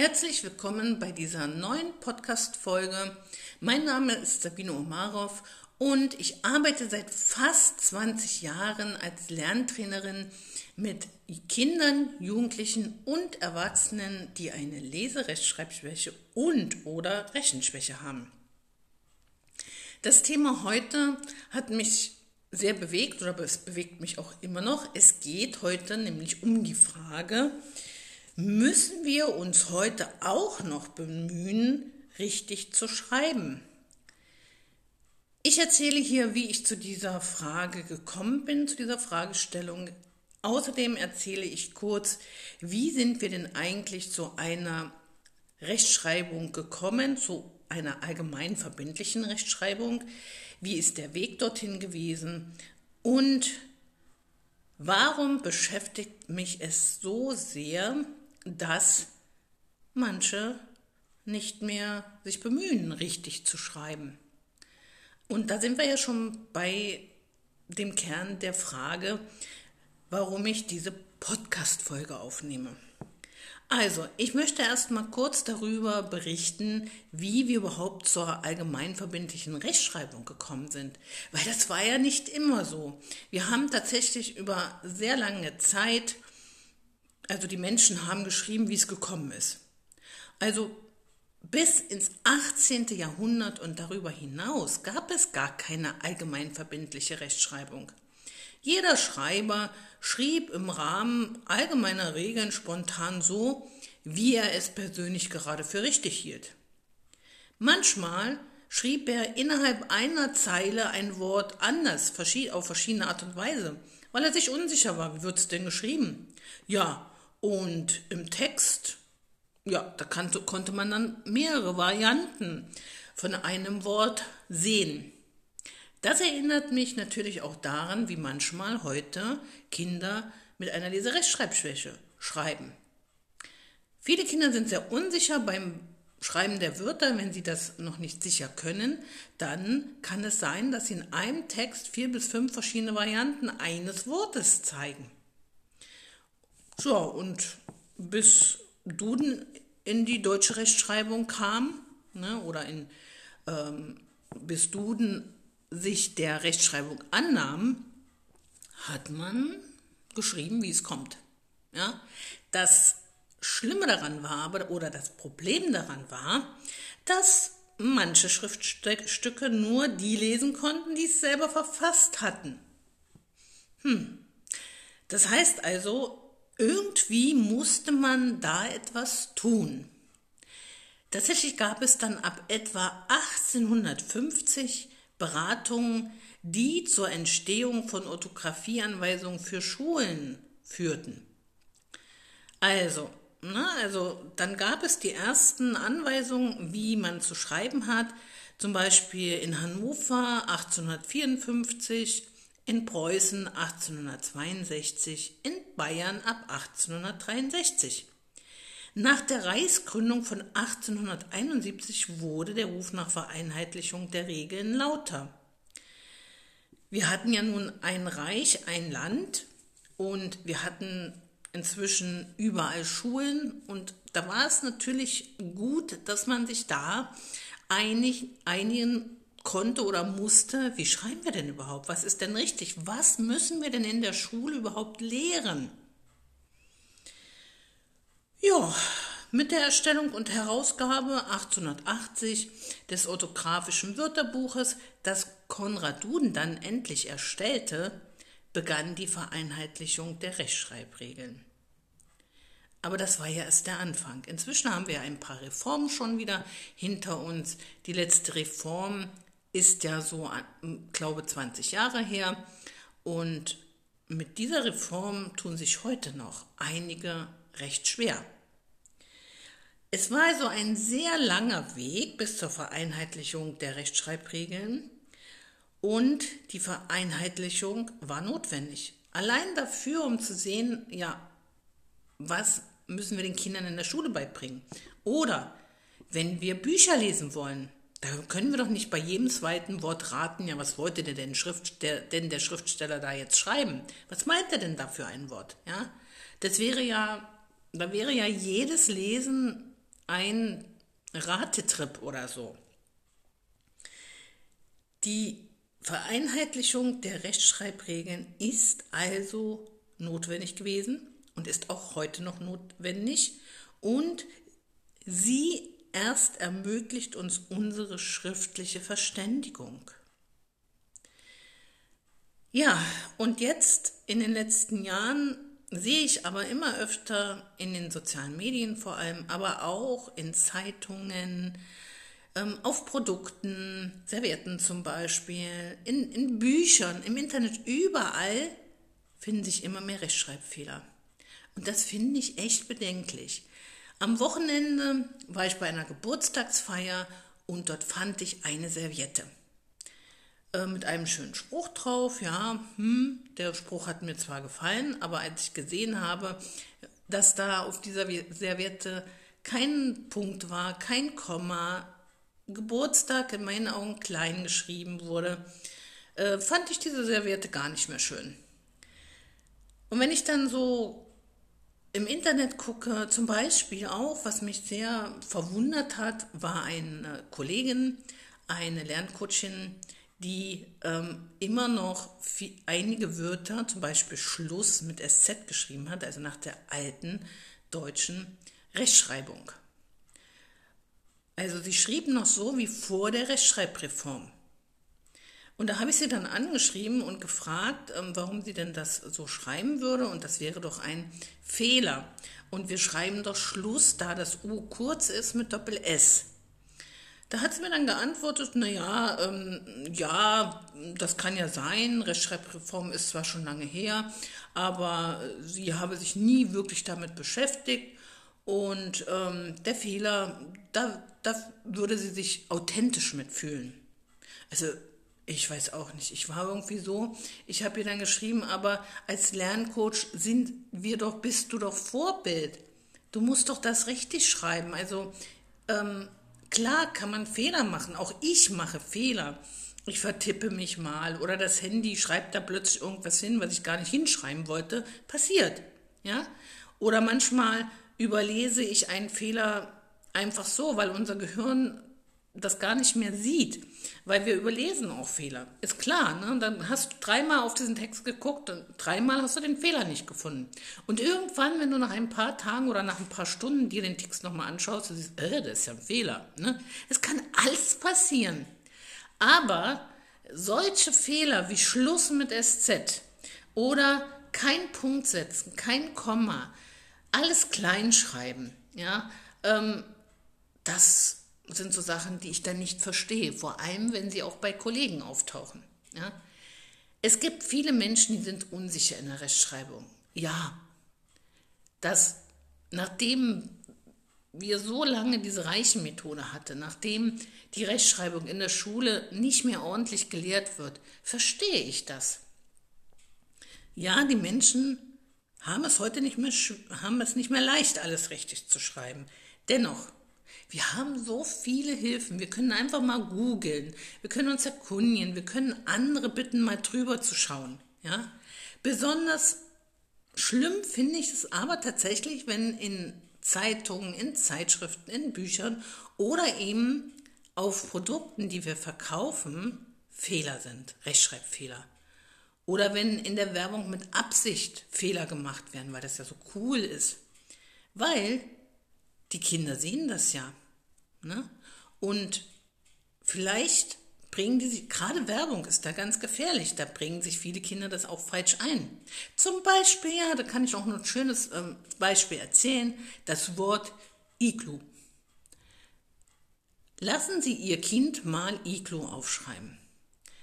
Herzlich willkommen bei dieser neuen Podcast-Folge. Mein Name ist Sabine Omarov und ich arbeite seit fast 20 Jahren als Lerntrainerin mit Kindern, Jugendlichen und Erwachsenen, die eine Leserechtschreibschwäche und oder Rechenschwäche haben. Das Thema heute hat mich sehr bewegt oder es bewegt mich auch immer noch. Es geht heute nämlich um die Frage, müssen wir uns heute auch noch bemühen, richtig zu schreiben? Ich erzähle hier, wie ich zu dieser Frage gekommen bin, zu dieser Fragestellung. Außerdem erzähle ich kurz, wie sind wir denn eigentlich zu einer Rechtschreibung gekommen, zu einer allgemein verbindlichen Rechtschreibung? Wie ist der Weg dorthin gewesen? Und warum beschäftigt mich es so sehr, dass manche nicht mehr sich bemühen, richtig zu schreiben. Und da sind wir ja schon bei dem Kern der Frage, warum ich diese Podcast-Folge aufnehme. Also, ich möchte erst mal kurz darüber berichten, wie wir überhaupt zur allgemeinverbindlichen Rechtschreibung gekommen sind. Weil das war ja nicht immer so. Wir haben tatsächlich über sehr lange Zeit also die Menschen haben geschrieben, wie es gekommen ist. Also bis ins 18. Jahrhundert und darüber hinaus gab es gar keine allgemein verbindliche Rechtschreibung. Jeder Schreiber schrieb im Rahmen allgemeiner Regeln spontan so, wie er es persönlich gerade für richtig hielt. Manchmal schrieb er innerhalb einer Zeile ein Wort anders, auf verschiedene Art und Weise, weil er sich unsicher war, wie wird es denn geschrieben? Ja, und im Text, ja, da kannte, konnte man dann mehrere Varianten von einem Wort sehen. Das erinnert mich natürlich auch daran, wie manchmal heute Kinder mit einer Leserechtschreibschwäche schreiben. Viele Kinder sind sehr unsicher beim Schreiben der Wörter, wenn sie das noch nicht sicher können, dann kann es sein, dass sie in einem Text vier bis fünf verschiedene Varianten eines Wortes zeigen. So, und bis Duden in die deutsche Rechtschreibung kam, ne, oder in, ähm, bis Duden sich der Rechtschreibung annahm, hat man geschrieben, wie es kommt. Ja? Das Schlimme daran war, oder das Problem daran war, dass manche Schriftstücke nur die lesen konnten, die es selber verfasst hatten. Hm. Das heißt also, irgendwie musste man da etwas tun. Tatsächlich gab es dann ab etwa 1850 Beratungen, die zur Entstehung von Orthographieanweisungen für Schulen führten. Also, na, also dann gab es die ersten Anweisungen, wie man zu schreiben hat, zum Beispiel in Hannover 1854 in Preußen 1862, in Bayern ab 1863. Nach der Reichsgründung von 1871 wurde der Ruf nach Vereinheitlichung der Regeln lauter. Wir hatten ja nun ein Reich, ein Land und wir hatten inzwischen überall Schulen und da war es natürlich gut, dass man sich da einig, einigen konnte oder musste, wie schreiben wir denn überhaupt? Was ist denn richtig? Was müssen wir denn in der Schule überhaupt lehren? Ja, mit der Erstellung und Herausgabe 1880 des orthografischen Wörterbuches, das Konrad Duden dann endlich erstellte, begann die Vereinheitlichung der Rechtschreibregeln. Aber das war ja erst der Anfang. Inzwischen haben wir ein paar Reformen schon wieder hinter uns. Die letzte Reform ist ja so, glaube 20 Jahre her. Und mit dieser Reform tun sich heute noch einige recht schwer. Es war also ein sehr langer Weg bis zur Vereinheitlichung der Rechtschreibregeln und die Vereinheitlichung war notwendig. Allein dafür, um zu sehen, ja, was müssen wir den Kindern in der Schule beibringen? Oder wenn wir Bücher lesen wollen, da können wir doch nicht bei jedem zweiten Wort raten, ja, was wollte der denn, Schrift, der, denn der Schriftsteller da jetzt schreiben? Was meint er denn da für ein Wort? Ja, das wäre ja, da wäre ja jedes Lesen ein Ratetrip oder so. Die Vereinheitlichung der Rechtschreibregeln ist also notwendig gewesen und ist auch heute noch notwendig und sie erst ermöglicht uns unsere schriftliche Verständigung. Ja, und jetzt in den letzten Jahren sehe ich aber immer öfter in den sozialen Medien vor allem, aber auch in Zeitungen, ähm, auf Produkten, Servietten zum Beispiel, in, in Büchern, im Internet, überall finden sich immer mehr Rechtschreibfehler. Und das finde ich echt bedenklich. Am Wochenende war ich bei einer Geburtstagsfeier und dort fand ich eine Serviette äh, mit einem schönen Spruch drauf. Ja, hm, der Spruch hat mir zwar gefallen, aber als ich gesehen habe, dass da auf dieser Serviette kein Punkt war, kein Komma, Geburtstag in meinen Augen klein geschrieben wurde, äh, fand ich diese Serviette gar nicht mehr schön. Und wenn ich dann so im Internet gucke, zum Beispiel auch, was mich sehr verwundert hat, war eine Kollegin, eine Lerncoachin, die ähm, immer noch viel, einige Wörter, zum Beispiel Schluss mit SZ geschrieben hat, also nach der alten deutschen Rechtschreibung. Also sie schrieb noch so wie vor der Rechtschreibreform. Und da habe ich sie dann angeschrieben und gefragt, ähm, warum sie denn das so schreiben würde. Und das wäre doch ein Fehler. Und wir schreiben doch Schluss, da das U kurz ist mit Doppel S. Da hat sie mir dann geantwortet, naja, ähm, ja, das kann ja sein, Rechtschreibreform ist zwar schon lange her, aber sie habe sich nie wirklich damit beschäftigt und ähm, der Fehler, da, da würde sie sich authentisch mitfühlen. Also ich weiß auch nicht. Ich war irgendwie so. Ich habe ihr dann geschrieben, aber als Lerncoach sind wir doch, bist du doch Vorbild. Du musst doch das richtig schreiben. Also ähm, klar kann man Fehler machen. Auch ich mache Fehler. Ich vertippe mich mal oder das Handy schreibt da plötzlich irgendwas hin, was ich gar nicht hinschreiben wollte. Passiert. Ja? Oder manchmal überlese ich einen Fehler einfach so, weil unser Gehirn das gar nicht mehr sieht, weil wir überlesen auch Fehler. Ist klar, ne? Dann hast du dreimal auf diesen Text geguckt und dreimal hast du den Fehler nicht gefunden. Und irgendwann, wenn du nach ein paar Tagen oder nach ein paar Stunden dir den Text nochmal anschaust, du siehst, äh, das ist ja ein Fehler. Ne? Es kann alles passieren. Aber solche Fehler wie Schluss mit SZ oder kein Punkt setzen, kein Komma, alles kleinschreiben, ja, ähm, das sind so Sachen, die ich dann nicht verstehe, vor allem wenn sie auch bei Kollegen auftauchen. Ja. Es gibt viele Menschen, die sind unsicher in der Rechtschreibung. Ja, dass nachdem wir so lange diese Reichenmethode hatten, nachdem die Rechtschreibung in der Schule nicht mehr ordentlich gelehrt wird, verstehe ich das. Ja, die Menschen haben es heute nicht mehr, haben es nicht mehr leicht, alles richtig zu schreiben. Dennoch, wir haben so viele Hilfen. Wir können einfach mal googeln. Wir können uns erkundigen. Wir können andere bitten, mal drüber zu schauen. Ja? Besonders schlimm finde ich es aber tatsächlich, wenn in Zeitungen, in Zeitschriften, in Büchern oder eben auf Produkten, die wir verkaufen, Fehler sind, Rechtschreibfehler. Oder wenn in der Werbung mit Absicht Fehler gemacht werden, weil das ja so cool ist. Weil die Kinder sehen das ja. Ne? Und vielleicht bringen die sich, gerade Werbung ist da ganz gefährlich, da bringen sich viele Kinder das auch falsch ein. Zum Beispiel, ja, da kann ich auch noch ein schönes ähm, Beispiel erzählen, das Wort Iglu. Lassen Sie Ihr Kind mal Iglu aufschreiben.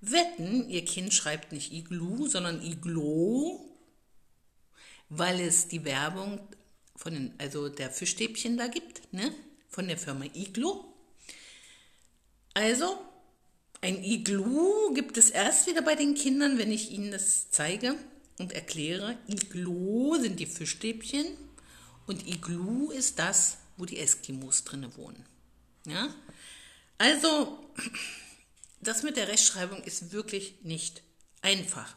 Wetten, Ihr Kind schreibt nicht Iglu, sondern Iglo, weil es die Werbung von den, also der Fischstäbchen da gibt, ne? Von der Firma Iglu. Also, ein Iglu gibt es erst wieder bei den Kindern, wenn ich ihnen das zeige und erkläre. Iglu sind die Fischstäbchen und Iglu ist das, wo die Eskimos drinne wohnen. Ja? Also, das mit der Rechtschreibung ist wirklich nicht einfach.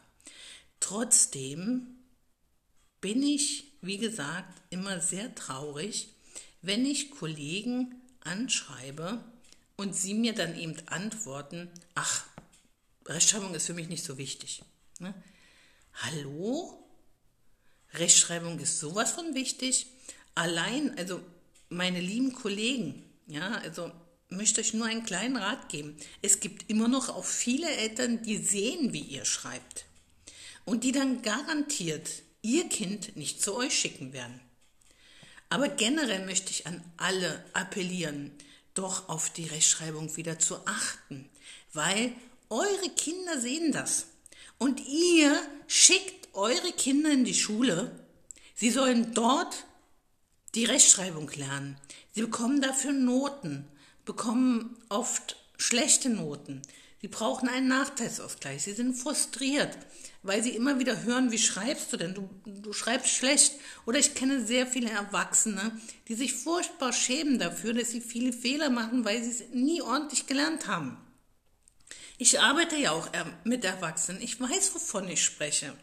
Trotzdem bin ich, wie gesagt, immer sehr traurig, wenn ich Kollegen anschreibe und sie mir dann eben antworten, ach, Rechtschreibung ist für mich nicht so wichtig. Ne? Hallo? Rechtschreibung ist sowas von wichtig. Allein, also meine lieben Kollegen, ja, also möchte euch nur einen kleinen Rat geben. Es gibt immer noch auch viele Eltern, die sehen, wie ihr schreibt und die dann garantiert ihr Kind nicht zu euch schicken werden. Aber generell möchte ich an alle appellieren, doch auf die Rechtschreibung wieder zu achten, weil eure Kinder sehen das. Und ihr schickt eure Kinder in die Schule. Sie sollen dort die Rechtschreibung lernen. Sie bekommen dafür Noten, bekommen oft schlechte Noten. Sie brauchen einen Nachteilsausgleich. Sie sind frustriert, weil sie immer wieder hören, wie schreibst du denn? Du, du schreibst schlecht. Oder ich kenne sehr viele Erwachsene, die sich furchtbar schämen dafür, dass sie viele Fehler machen, weil sie es nie ordentlich gelernt haben. Ich arbeite ja auch mit Erwachsenen. Ich weiß, wovon ich spreche.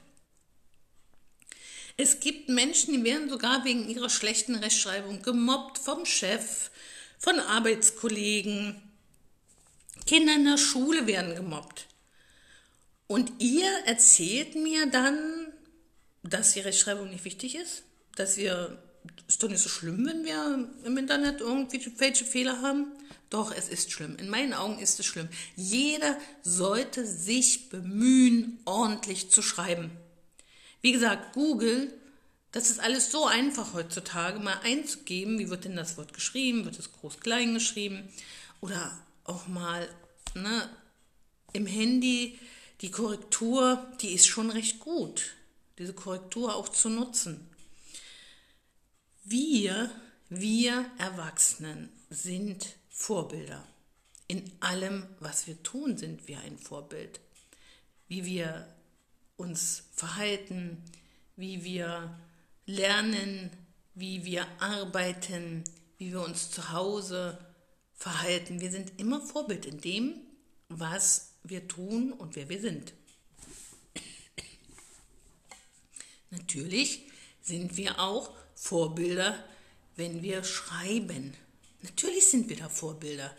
Es gibt Menschen, die werden sogar wegen ihrer schlechten Rechtschreibung gemobbt vom Chef, von Arbeitskollegen. Kinder in der Schule werden gemobbt. Und ihr erzählt mir dann, dass die Rechtschreibung nicht wichtig ist, dass wir, ist doch nicht so schlimm, wenn wir im Internet irgendwie welche Fehler haben. Doch, es ist schlimm. In meinen Augen ist es schlimm. Jeder sollte sich bemühen, ordentlich zu schreiben. Wie gesagt, Google, das ist alles so einfach heutzutage, mal einzugeben, wie wird denn das Wort geschrieben, wird es groß-klein geschrieben oder auch mal ne, im Handy die Korrektur, die ist schon recht gut, diese Korrektur auch zu nutzen. Wir, wir Erwachsenen sind Vorbilder. In allem, was wir tun, sind wir ein Vorbild. Wie wir uns verhalten, wie wir lernen, wie wir arbeiten, wie wir uns zu Hause verhalten. Wir sind immer Vorbild in dem, was wir tun und wer wir sind. Natürlich sind wir auch Vorbilder, wenn wir schreiben. Natürlich sind wir da Vorbilder.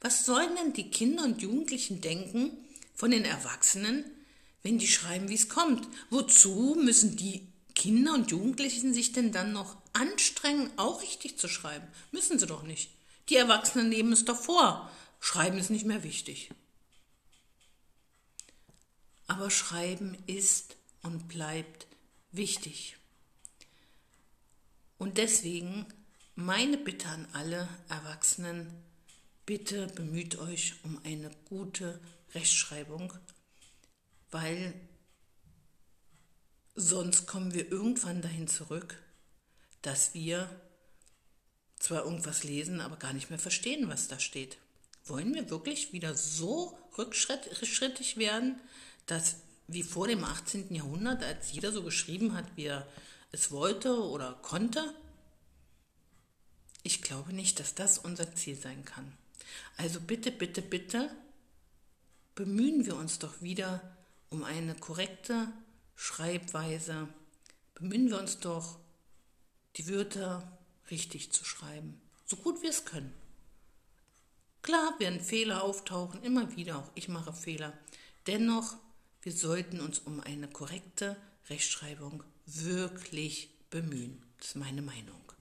Was sollen denn die Kinder und Jugendlichen denken von den Erwachsenen, wenn die schreiben, wie es kommt? Wozu müssen die Kinder und Jugendlichen sich denn dann noch anstrengen, auch richtig zu schreiben? Müssen sie doch nicht. Die Erwachsenen nehmen es doch vor. Schreiben ist nicht mehr wichtig. Aber Schreiben ist und bleibt wichtig. Und deswegen meine Bitte an alle Erwachsenen, bitte bemüht euch um eine gute Rechtschreibung, weil sonst kommen wir irgendwann dahin zurück, dass wir zwar irgendwas lesen, aber gar nicht mehr verstehen, was da steht. Wollen wir wirklich wieder so rückschrittig werden, dass wie vor dem 18. Jahrhundert, als jeder so geschrieben hat, wie er es wollte oder konnte? Ich glaube nicht, dass das unser Ziel sein kann. Also bitte, bitte, bitte, bemühen wir uns doch wieder um eine korrekte Schreibweise. Bemühen wir uns doch, die Wörter richtig zu schreiben, so gut wir es können. Klar werden Fehler auftauchen, immer wieder, auch ich mache Fehler. Dennoch, wir sollten uns um eine korrekte Rechtschreibung wirklich bemühen. Das ist meine Meinung.